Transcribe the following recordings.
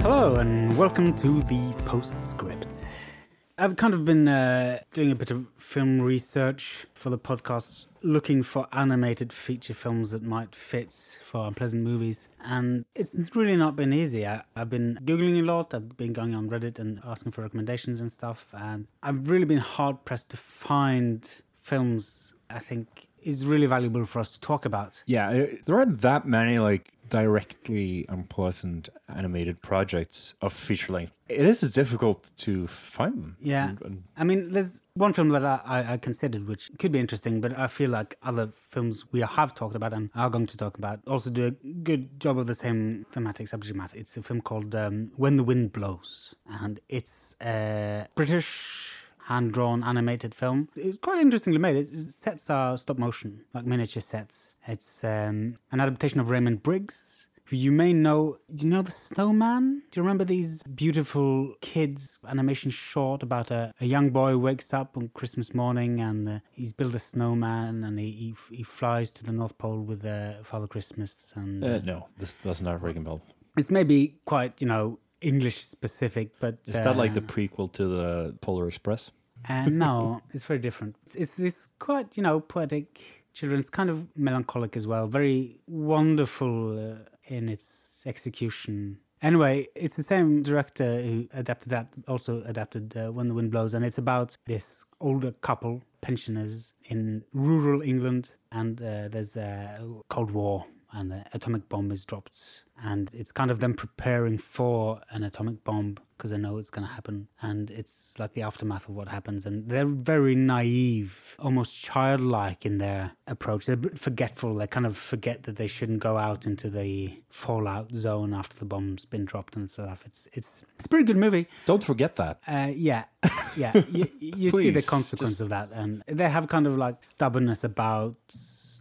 Hello, and welcome to the Postscript. I've kind of been uh, doing a bit of film research for the podcast, looking for animated feature films that might fit for unpleasant movies. And it's really not been easy. I, I've been Googling a lot, I've been going on Reddit and asking for recommendations and stuff. And I've really been hard pressed to find films I think is really valuable for us to talk about. Yeah, there aren't that many like directly unpleasant animated projects of feature length. It is difficult to find them. Yeah. I mean, there's one film that I, I, I considered which could be interesting, but I feel like other films we have talked about and are going to talk about also do a good job of the same thematic subject matter. It's a film called um, When the Wind Blows, and it's a British hand drawn animated film. It's quite interestingly made. Its sets are stop motion, like miniature sets. It's um, an adaptation of Raymond Briggs who you may know. Do you know The Snowman? Do you remember these beautiful kids animation short about a, a young boy who wakes up on Christmas morning and uh, he's built a snowman and he, he, f- he flies to the North Pole with uh, Father Christmas and uh, no, this does not ring a bell. it's maybe quite, you know, English specific, but Is that like the uh, prequel to the Polar Express? And no, it's very different. It's, it's this quite, you know, poetic children's kind of melancholic as well. Very wonderful uh, in its execution. Anyway, it's the same director who adapted that, also adapted uh, When the Wind Blows, and it's about this older couple, pensioners in rural England, and uh, there's a Cold War, and the atomic bomb is dropped, and it's kind of them preparing for an atomic bomb because they know it's going to happen, and it's like the aftermath of what happens, and they're very naive, almost childlike in their approach. They're forgetful. They kind of forget that they shouldn't go out into the fallout zone after the bomb's been dropped and stuff. It's it's it's a pretty good movie. Don't forget that. Uh, yeah, yeah. You, you see the Please, consequence of that, and they have kind of like stubbornness about,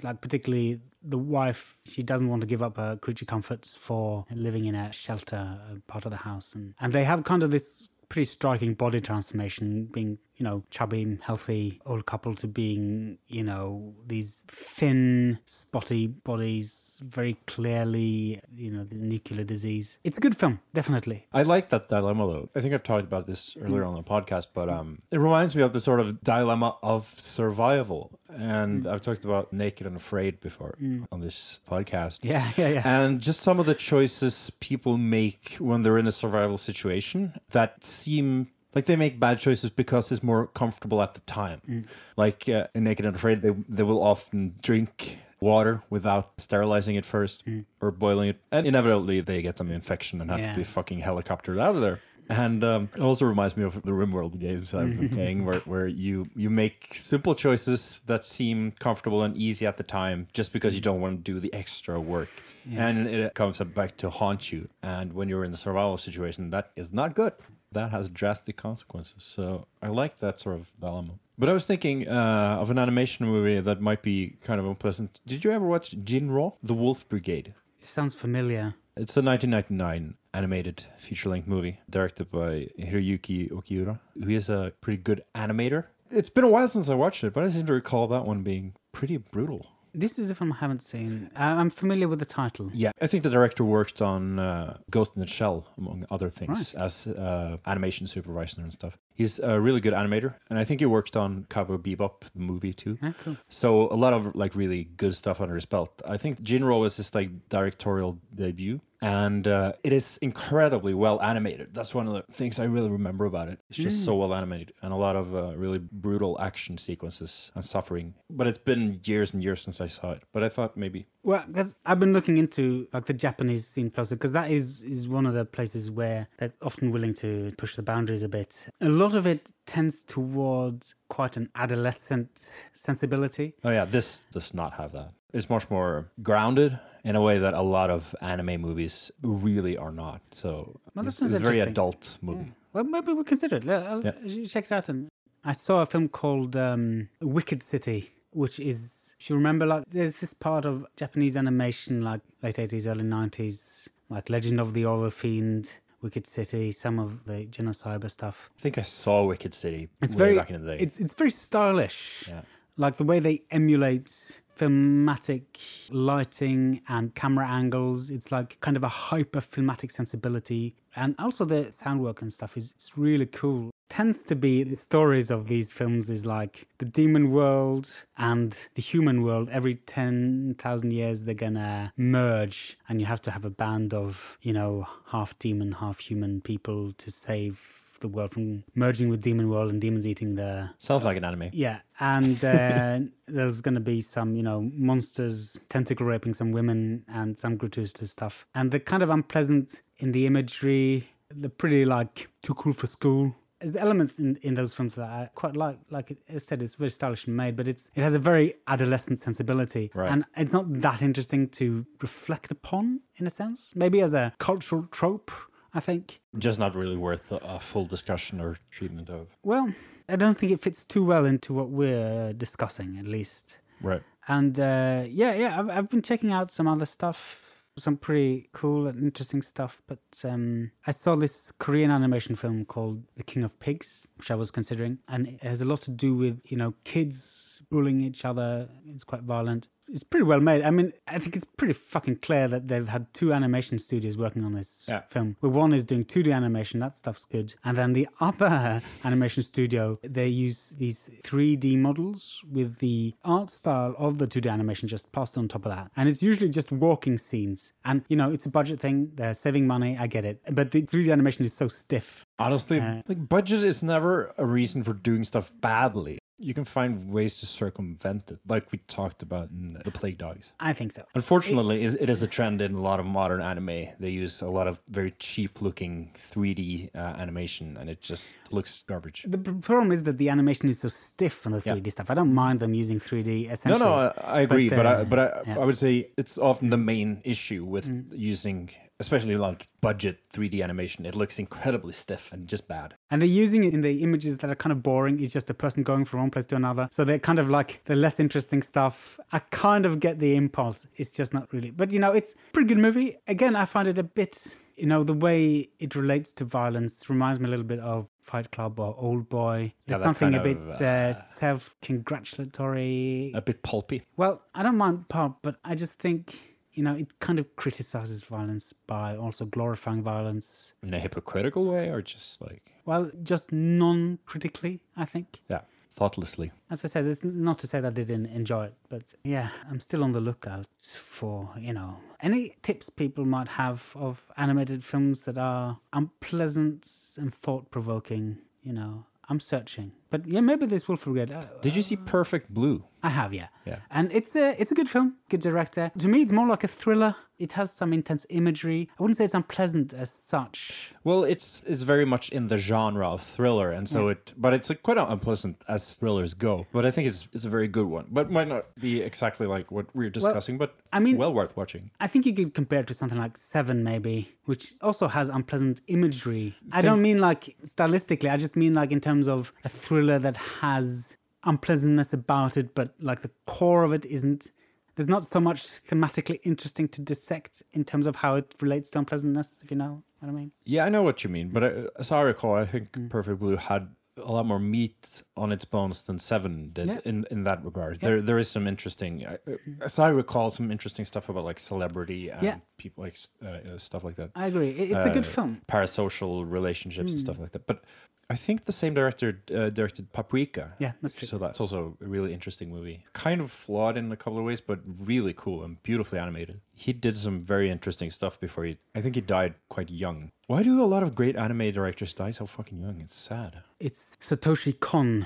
like particularly the wife. She doesn't want to give up her creature comforts for living in a shelter part of the house, and and they have kind of this pretty striking body transformation, being you know chubby, healthy old couple to being you know these thin, spotty bodies, very clearly you know the nuclear disease. It's a good film, definitely. I like that dilemma though. I think I've talked about this earlier on the podcast, but um, it reminds me of the sort of dilemma of survival. And I've talked about Naked and Afraid before on this podcast. Yeah, yeah, yeah. And just some of the choices people make when they're in a survival situation that seem like they make bad choices because it's more comfortable at the time. Like uh, in Naked and Afraid, they they will often drink water without sterilizing it first or boiling it, and inevitably they get some infection and have Yeah. to be fucking helicoptered out of there. And um, it also reminds me of the RimWorld games I've been playing, where, where you you make simple choices that seem comfortable and easy at the time, just because you don't want to do the extra work, and it comes back to haunt you. And when you're in the survival situation, that is not good. That has drastic consequences. So I like that sort of dilemma. But I was thinking uh, of an animation movie that might be kind of unpleasant. Did you ever watch Jin-Roh, The Wolf Brigade? It sounds familiar. It's a 1999 animated feature-length movie directed by Hiroyuki Okiura, who is a pretty good animator. It's been a while since I watched it, but I seem to recall that one being pretty brutal. This is a film I haven't seen. I'm familiar with the title. Yeah, I think the director worked on uh, Ghost in the Shell, among other things, Right. as uh, animation supervisor and stuff. He's a really good animator, and I think he worked on Cowboy Bebop, the movie too. Ah, cool. So a lot of like really good stuff under his belt. I think Jin-Roh was his like directorial debut, and uh, it is incredibly well animated. That's one of the things I really remember about it. It's just so well animated, and a lot of uh, really brutal action sequences and suffering. But it's been years and years since I saw it. But I thought maybe Well, because I've been looking into like the Japanese scene closer, because that is is one of the places where they're often willing to push the boundaries a bit. A lot of it tends towards quite an adolescent sensibility. Oh yeah, this does not have that. It's much more grounded in a way that a lot of anime movies really are not. So Well, sounds it's a very adult movie. Well, maybe we'll consider it. I'll Yeah. check it out. And I saw a film called um, Wicked City, which is, if you remember, like there's this part of Japanese animation, like late 80s, early 90s, like Legend of the Overfiend, Wicked City, some of the Genocyber stuff. I think I saw Wicked City It's very back in the day. It's it's very stylish. Yeah. Like the way they emulate filmatic lighting and camera angles. It's like kind of a hyper filmatic sensibility. And also the sound work and stuff is it's really cool. Tends to be the stories of these films is like the demon world and the human world. Every 10,000 years, they're gonna merge, and you have to have a band of, you know, half demon, half human people to save the world from merging with demon world and demons eating the Sounds like an anime. yeah, and uh, there's going to be some, you know, monsters tentacle raping some women and some gratuitous stuff. And they're kind of unpleasant in the imagery. They're pretty like too cool for school. There's elements in, in those films that I quite like. Like it- I said, it's very stylishly made, but it's it has a very adolescent sensibility, Right. and it's not that interesting to reflect upon in a sense. Maybe as a cultural trope, I think. Just not really worth a, full discussion or treatment of. Well, I don't think it fits too well into what we're discussing, at least. Right. And uh, yeah, yeah, I've, I've been checking out some other stuff, some pretty cool and interesting stuff. But um, I saw this Korean animation film called The King of Pigs, which I was considering, and it has a lot to do with you know kids bullying each other. It's quite violent. It's pretty well made. I mean, I think it's pretty fucking clear that they've had two animation studios working on this Yeah. film. Where one is doing 2D animation, that stuff's good. And then the other animation studio, they use these 3D models with the art style of the 2D animation just passed on top of that. And it's usually just walking scenes. And, you know, it's a budget thing. They're saving money. I get it. But the 3D animation is so stiff. Honestly, Uh, like budget is never a reason for doing stuff badly. You can find ways to circumvent it, like we talked about in the Plague Dogs. I think so. Unfortunately, it, it is a trend in a lot of modern anime. They use a lot of very cheap-looking 3D uh, animation, and it just looks garbage. The problem is that the animation is so stiff on the 3D stuff. I don't mind them using 3D No, essentially. no, I, I agree, but, I, uh, but I, yeah. Mm. I would say it's often the main issue with using, especially like budget 3D animation. It looks incredibly stiff and just bad. And they're using it in the images that are kind of boring. It's just a person going from one place to another. So they're kind of like the less interesting stuff. I kind of get the impulse. It's just not really. But you know, it's a pretty good movie. Again, I find it a bit, you know, the way it relates to violence reminds me a little bit of Fight Club or Old Boy. There's that something a bit of, uh, uh, self congratulatory. A bit pulpy. Well, I don't mind pulp, but I just think. You know, it kind of criticizes violence by also glorifying violence. In a hypocritical way, or just like, Well, just non critically, I think. yeah, thoughtlessly. As I said, it's not to say that I didn't enjoy it, but yeah, I'm still on the lookout for, you know, any tips people might have of animated films that are unpleasant and thought provoking, you know. I'm searching. But yeah, maybe this will forget. Uh, Did you see Perfect Blue? I have, yeah. Yeah. And it's a it's a good film, good director. To me, it's more like a thriller. It has some intense imagery. I wouldn't say it's unpleasant as such. Well, it's it's very much in the genre of thriller, and so it, but it's quite unpleasant as thrillers go. But I think it's it's a very good one. But might not be exactly like what we're discussing, but I mean- well worth watching. I think you could compare it to something like Seven, maybe, which also has unpleasant imagery. I don't mean like stylistically, I just mean like in terms of a thriller that has unpleasantness about it, but like the core of it isn't. There's not so much thematically interesting to dissect in terms of how it relates to unpleasantness, if you know what I mean. Yeah, I know what you mean, but I, as I recall, I think Mm. Perfect Blue had a lot more meat on its bones than Seven did Yeah. in, in that regard. There there is some interesting, I- as I recall, some interesting stuff about like celebrity and Yeah. people like uh, uh, stuff like that. I agree. It- It's a good Uh, film. Parasocial relationships and Hmm. stuff like that. But I think the same director uh, directed Paprika. Yeah, that's true. So that's also a really interesting movie. Kind of flawed in a couple of ways, but really cool and beautifully animated. He did some very interesting stuff before he. I think he died quite young. Why do a lot of great anime directors die so fucking young? It's sad. It's Satoshi Kon.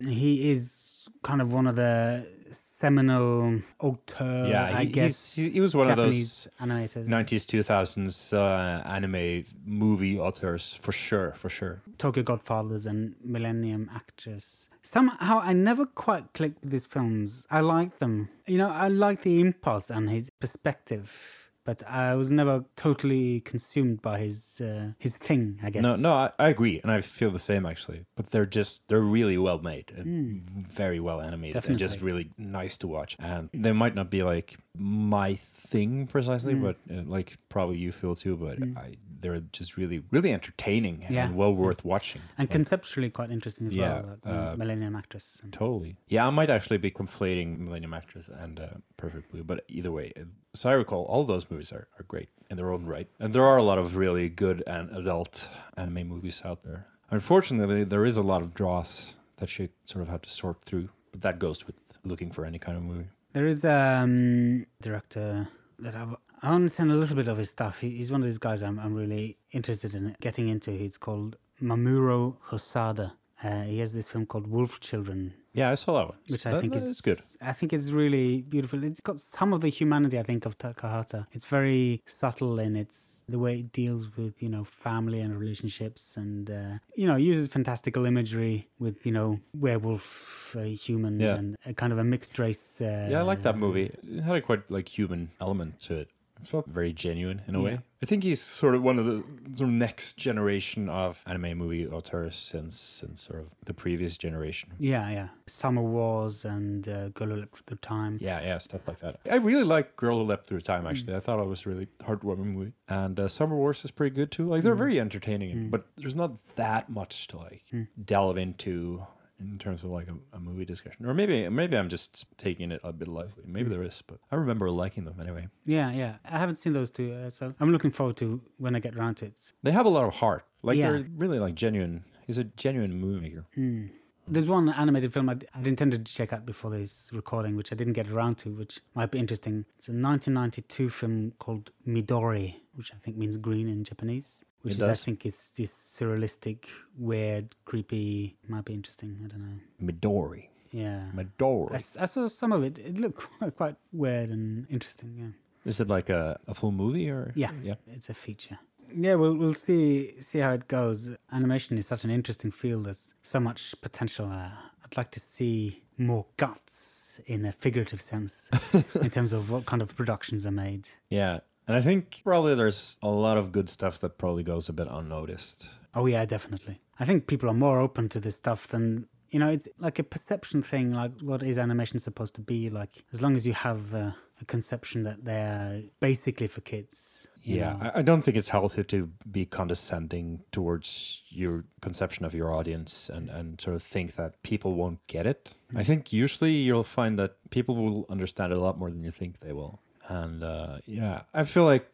He is kind of one of the seminal auteur, Yeah, I guess. he- he was one of those animators. 90s, 2000s uh, anime movie authors for sure, for sure. Tokyo Godfathers and Millennium Actress. Somehow I never quite clicked with his films. I like them. You know, I like the impulse and his perspective. But I was never totally consumed by his uh, his thing, I guess. No, no, I, I agree, and I feel the same actually. But they're just they're really well made, and very well animated, and just. Really nice to watch. And they might not be like my thing precisely, Hmm. but uh, like probably you feel too. But I they're just really, really entertaining Yeah. and well worth watching. and Like, conceptually quite interesting as Yeah, well. Uh, Millennium Actress. and- Totally. Yeah, I might actually be conflating Millennium Actress and uh, Perfect Blue, but either way, uh, so I recall all those movies are, are great in their own right. And there are a lot of really good and adult anime movies out there. Unfortunately, there is a lot of draws that you sort of have to sort through, but that goes with looking for any kind of movie. There is a um, director that I've, I understand a little bit of his stuff. He, he's one of these guys I'm, I'm really interested in getting into. He's called Mamoru Hosoda. Uh, he has this film called Wolf Children, Yeah, I saw that one. which I That- think that is good. I think it's really beautiful. It's got some of the humanity I think of Takahata. It's very subtle in its the way it deals with you know family and relationships, and uh, you know uses fantastical imagery with you know werewolf uh, humans Yeah. and a kind of a mixed race. Uh, Yeah, I like that movie. It had a quite like human element to it. It felt very genuine in a Yeah. way. I think he's sort of one of the sort of next generation of anime movie auteurs since since sort of the previous generation. Yeah, yeah. Summer Wars and uh, Girl Who Leapt Through Time. Yeah, yeah, stuff like that. I really like Girl Who Leapt Through Time. Actually, I thought it was a really heartwarming movie, and uh, Summer Wars is pretty good too. Like they're very entertaining, but there's not that much to like delve into in terms of like a, a movie discussion. Or maybe maybe I'm just taking it a bit lightly. Maybe there is, but I remember liking them anyway. Yeah, yeah. I haven't seen those two, uh, so I'm looking forward to when I get around to it. They have a lot of heart. Like Yeah. they're really like genuine. He's a genuine movie maker. There's one animated film I'd intended to check out before this recording, which I didn't get around to, which might be interesting. It's a 1992 film called Midori, which I think means green in Japanese. Which It is, I think, it's this surrealistic, weird, creepy. Might be interesting. I don't know. Midori. Yeah. I, Midori. s- I saw some of it. It looked quite, quite weird and interesting. Yeah. Is it like a, a full movie or? Yeah. Yeah. It's a feature. Yeah, we'll we'll see see how it goes. Animation is such an interesting field. There's so much potential. Uh, I'd like to see more guts in a figurative sense in terms of what kind of productions are made. Yeah. And I think probably there's a lot of good stuff that probably goes a bit unnoticed. Oh yeah, definitely. I think people are more open to this stuff than you know. It's like a perception thing. Like, what is animation supposed to be? Like, as long as you have uh, a conception that they're basically for kids. Yeah, know. I, I don't think it's healthy to be condescending towards your conception of your audience and, and sort of think that people won't get it. I think usually you'll find that people will understand it a lot more than you think they will. And uh, yeah, I feel like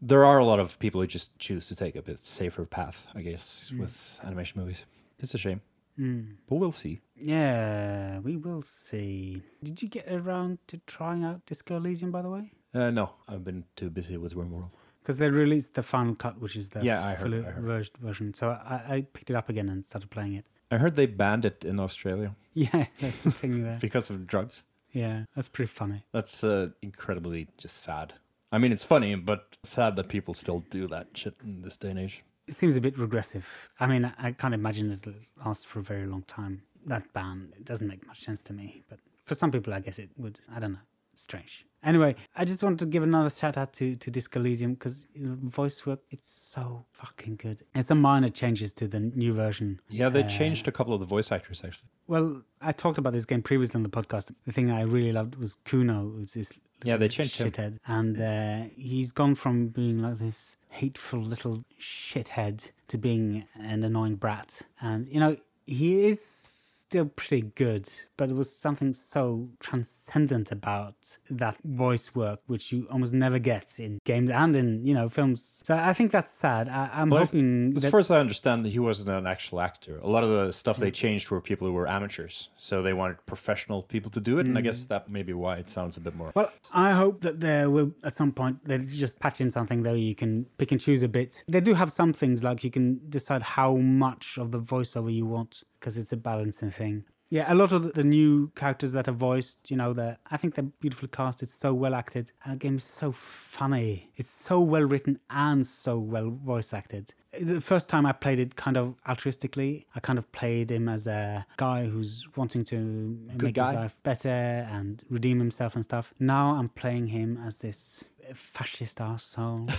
there are a lot of people who just choose to take a bit safer path, I guess, with animation movies. It's a shame, Mm. but we'll see. Yeah, we will see. Did you get around to trying out Disco Elysium, by the way? Uh, no, I've been too busy with RimWorld. Because they released the final cut, which is the Yeah, I heard- full I heard. version. So I, I picked it up again and started playing it. I heard they banned it in Australia Yeah, that's the thing there. because of drugs. Yeah, that's pretty funny. That's uh, incredibly just sad. I mean, it's funny, but sad that people still do that shit in this day and age. It seems a bit regressive. I mean, I can't imagine it'll last for a very long time. That ban, it doesn't make much sense to me. But for some people, I guess it would. I don't know. Strange. Anyway, I just wanted to give another shout out to, to Disco Elysium because voice work, it's so fucking good. And some minor changes to the new version. Yeah, they Uh, changed a couple of the voice actors actually. Well, I talked about this game previously on the podcast. The thing I really loved was Cuno, who's this Yeah, they changed him. shithead, and uh, he's gone from being like this hateful little shithead to being an annoying brat. And you know, he is still pretty good, but it was something so transcendent about that voice work, which you almost never get in games and in you know films. So I think that's sad. I, I'm Well, hoping As that far as I understand, that he wasn't an actual actor. A lot of the stuff they changed were people who were amateurs, so they wanted professional people to do it, and I guess mm. that may be why it sounds a bit more. Well, I hope that there will, at some point, they just patch in something though you can pick and choose a bit. They do have some things like you can decide how much of the voiceover you want because it's a balancing thing. Yeah, a lot of the- the new characters that are voiced, you know, that I think they're beautifully cast. It's so well acted, and the game is so funny. It's so well written and so well voice acted. The first time I played it, kind of altruistically, I kind of played him as a guy who's wanting to make his life better and redeem himself and stuff. Now I'm playing him as this fascist arsehole.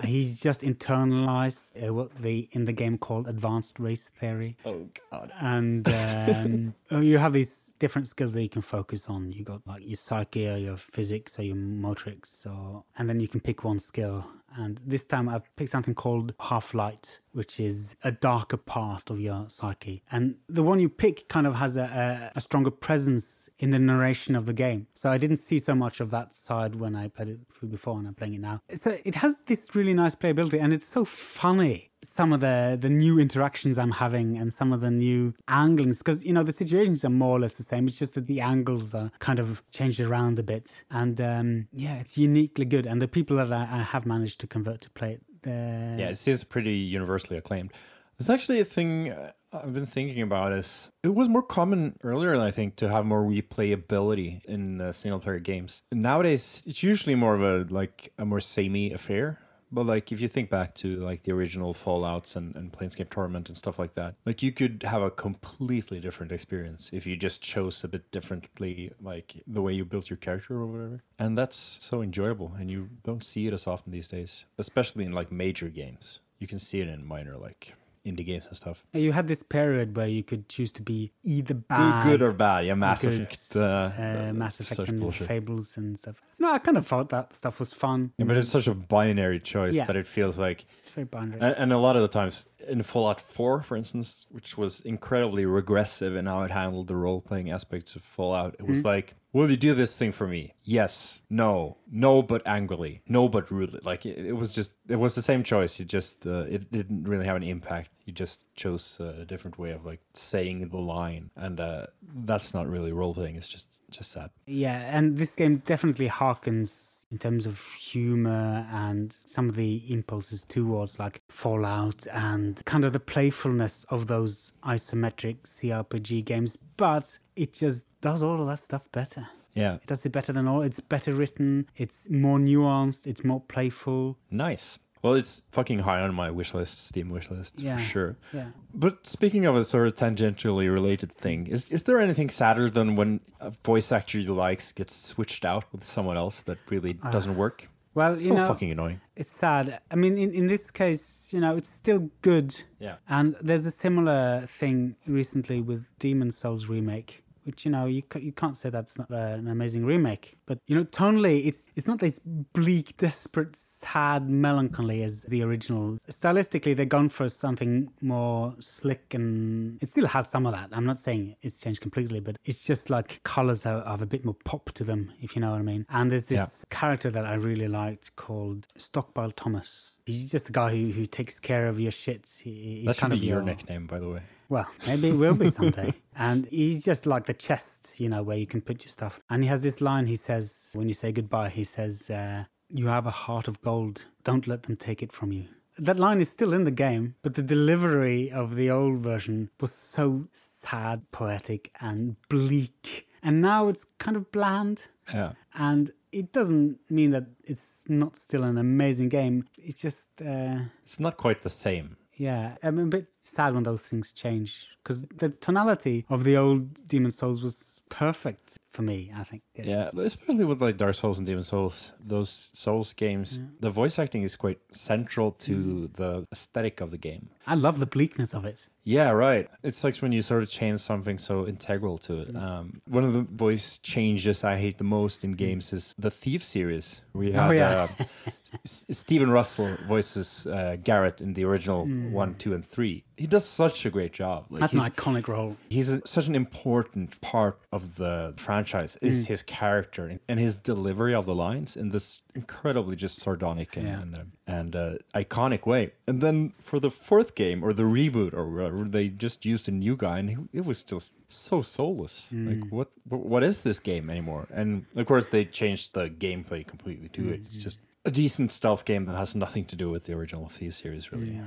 He's just internalized uh, what they in the game called advanced race theory. Oh God! And um, oh, you have these different skills that you can focus on. You got like your psyche or your physics or your motorics, or and then you can pick one skill And this time I've picked something called Half Light, which is a darker part of your psyche. And the one you pick kind of has a, a, a stronger presence in the narration of the game. So I didn't see so much of that side when I played it through before and I'm playing it now. So it has this really nice playability and it's so funny some of the the new interactions I'm having and some of the new anglings because you know the situations are more or less the same. It's just that the angles are kind of changed around a bit, and um, yeah, it's uniquely good. And the people that I, I have managed to convert to play it, uh, Yeah, it seems pretty universally acclaimed. It's actually a thing uh, I've been thinking about is it was more common earlier, I think, to have more replayability in uh, single player games. Nowadays, it's usually more of a like a more samey affair. But like if you think back to like the original Fallout's and, and Planescape Torment and stuff like that, like you could have a completely different experience if you just chose a bit differently, like the way you built your character or whatever. And that's so enjoyable, and you don't see it as often these days, especially in like major games. You can see it in minor like indie games and stuff. You had this period where you could choose to be either Good, bad, good or bad, yeah. Mass good, Effect, uh, uh, Mass Effect, and bullshit. Fables and stuff. You know, I kind of thought that stuff was fun. Yeah, but it's such a binary choice Yeah. that it feels like, It's very binary. and, and a lot of the times in Fallout 4, for instance, which was incredibly regressive in how it handled the role playing aspects of Fallout, it was Mm-hmm. like, will you do this thing for me? Yes, no, no, but angrily, no, but rudely. Like it, it was just, it was the same choice. You just, uh, it didn't really have an impact. You just chose a different way of like saying the line, and uh, that's not really role playing. It's just, just sad. Yeah, and this game definitely harkens in terms of humor and some of the impulses towards like Fallout and kind of the playfulness of those isometric CRPG games, but it just does all of that stuff better. Yeah, It does it better than all. It's better written, it's more nuanced, it's more playful. Nice. Well, it's fucking high on my wish list, Steam wish list Yeah. for sure. Yeah. But speaking of a sort of tangentially related thing, is is there anything sadder than when a voice actor you likes gets switched out with someone else that really ah. doesn't work? Well, so you know, fucking annoying. it's sad. I mean, in, in this case, you know, it's still good. Yeah. And there's a similar thing recently with Demon's Souls remake, which you know you ca- you can't say that's not uh, an amazing remake, but you know tonally it's it's not this bleak, desperate, sad melancholy as the original. Stylistically, they've gone for something more slick, and it still has some of that. I'm not saying it's changed completely, but it's just like colors have, have a bit more pop to them, if you know what I mean. And there's this character that I really liked called Stockpile Thomas. He's just a guy who, who takes care of your shit. He, he's That should kind be of your nickname, by the way. Well, maybe it will be someday. and he's just like the chest, you know, where you can put your stuff. And he has this line he says, when you say goodbye, he says, uh, You have a heart of gold. Don't let them take it from you. That line is still in the game, but the delivery of the old version was so sad, poetic, and bleak. And now it's kind of bland. Yeah. And it doesn't mean that it's not still an amazing game. It's just. Uh, It's not quite the same. Yeah, I'm a bit sad when those things change because the tonality of the old Demon's Souls was perfect for me. I think. Yeah, especially with like Dark Souls and Demon's Souls, those Souls games, the voice acting is quite central to Mm. the aesthetic of the game. I love the bleakness of it. Yeah, right. It's like when you sort of change something so integral to Mm. it. Um, one of the voice changes I hate the most in games is the Thief series. We had Mm. Oh, yeah. uh, S- Stephen Russell voices uh, Garrett in the original one, two, and three. He does such a great job. Like, Mm. That's an iconic role. he's a, such an important part of the franchise Mm. is his character and his delivery of the lines in this incredibly just sardonic and Yeah. and, uh, and uh, iconic way and then for the fourth game or the reboot or whatever they just used a new guy and he, it was just so soulless Mm. like what, what is this game anymore and of course they changed the gameplay completely to it Mm-hmm. it's just a decent stealth game that has nothing to do with the original thief series really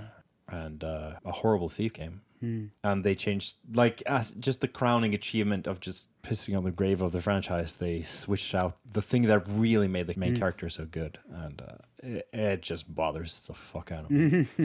and uh, a horrible thief game. And they changed like as just the crowning achievement of just pissing on the grave of the franchise they switched out the thing that really made the main character so good. And uh, it, it just bothers the fuck out of me.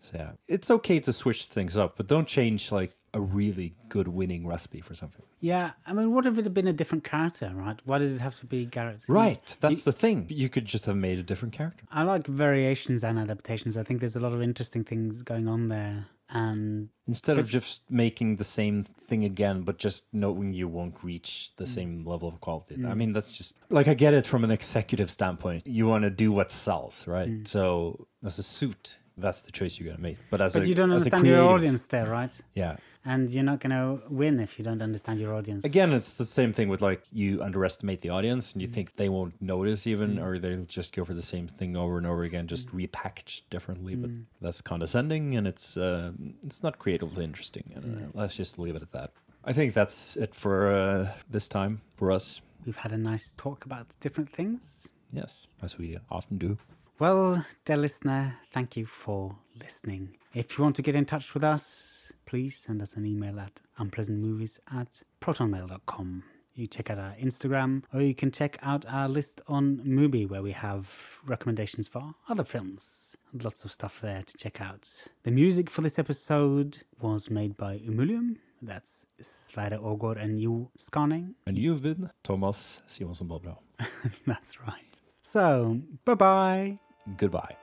So yeah. It's okay to switch things up but don't change like a really good winning recipe for something Yeah, I mean, what if it had been a different character, right? Why does it have to be Garrett? right that's the thing you could just have made a different character I like variations and adaptations. I think there's a lot of interesting things going on there. and Instead of just making the same thing again, but just knowing you won't reach Mm. the same level of quality. I mean, that's just like I get it from an executive standpoint. You want to do what sells, right? Mm. So as a suit, that's the choice you're gonna make. But as but a, you don't understand your audience there, right? Yeah. And you're not gonna win if you don't understand your audience. Again, it's the same thing with like you underestimate the audience and you Mm. think they won't notice even, or they'll just go for the same thing over and over again, just Mm. repackaged differently. But that's condescending and it's uh, it's not creatively interesting. And, Mm. uh, let's just leave it at that. I think that's it for uh, this time for us. we've had a nice talk about different things. Yes, as we often do. Well, dear listener, thank you for listening. If you want to get in touch with us, please send us an email at unpleasantmovies at protonmail.com. You check out our Instagram, or you can check out our list on Mubi, where we have recommendations for other films. Lots of stuff there to check out. The music for this episode was made by Umulium. That's Sverre Ågård and you Skarning. And you've been Thomas Simonsson Bobro. That's right. So, bye bye. Goodbye.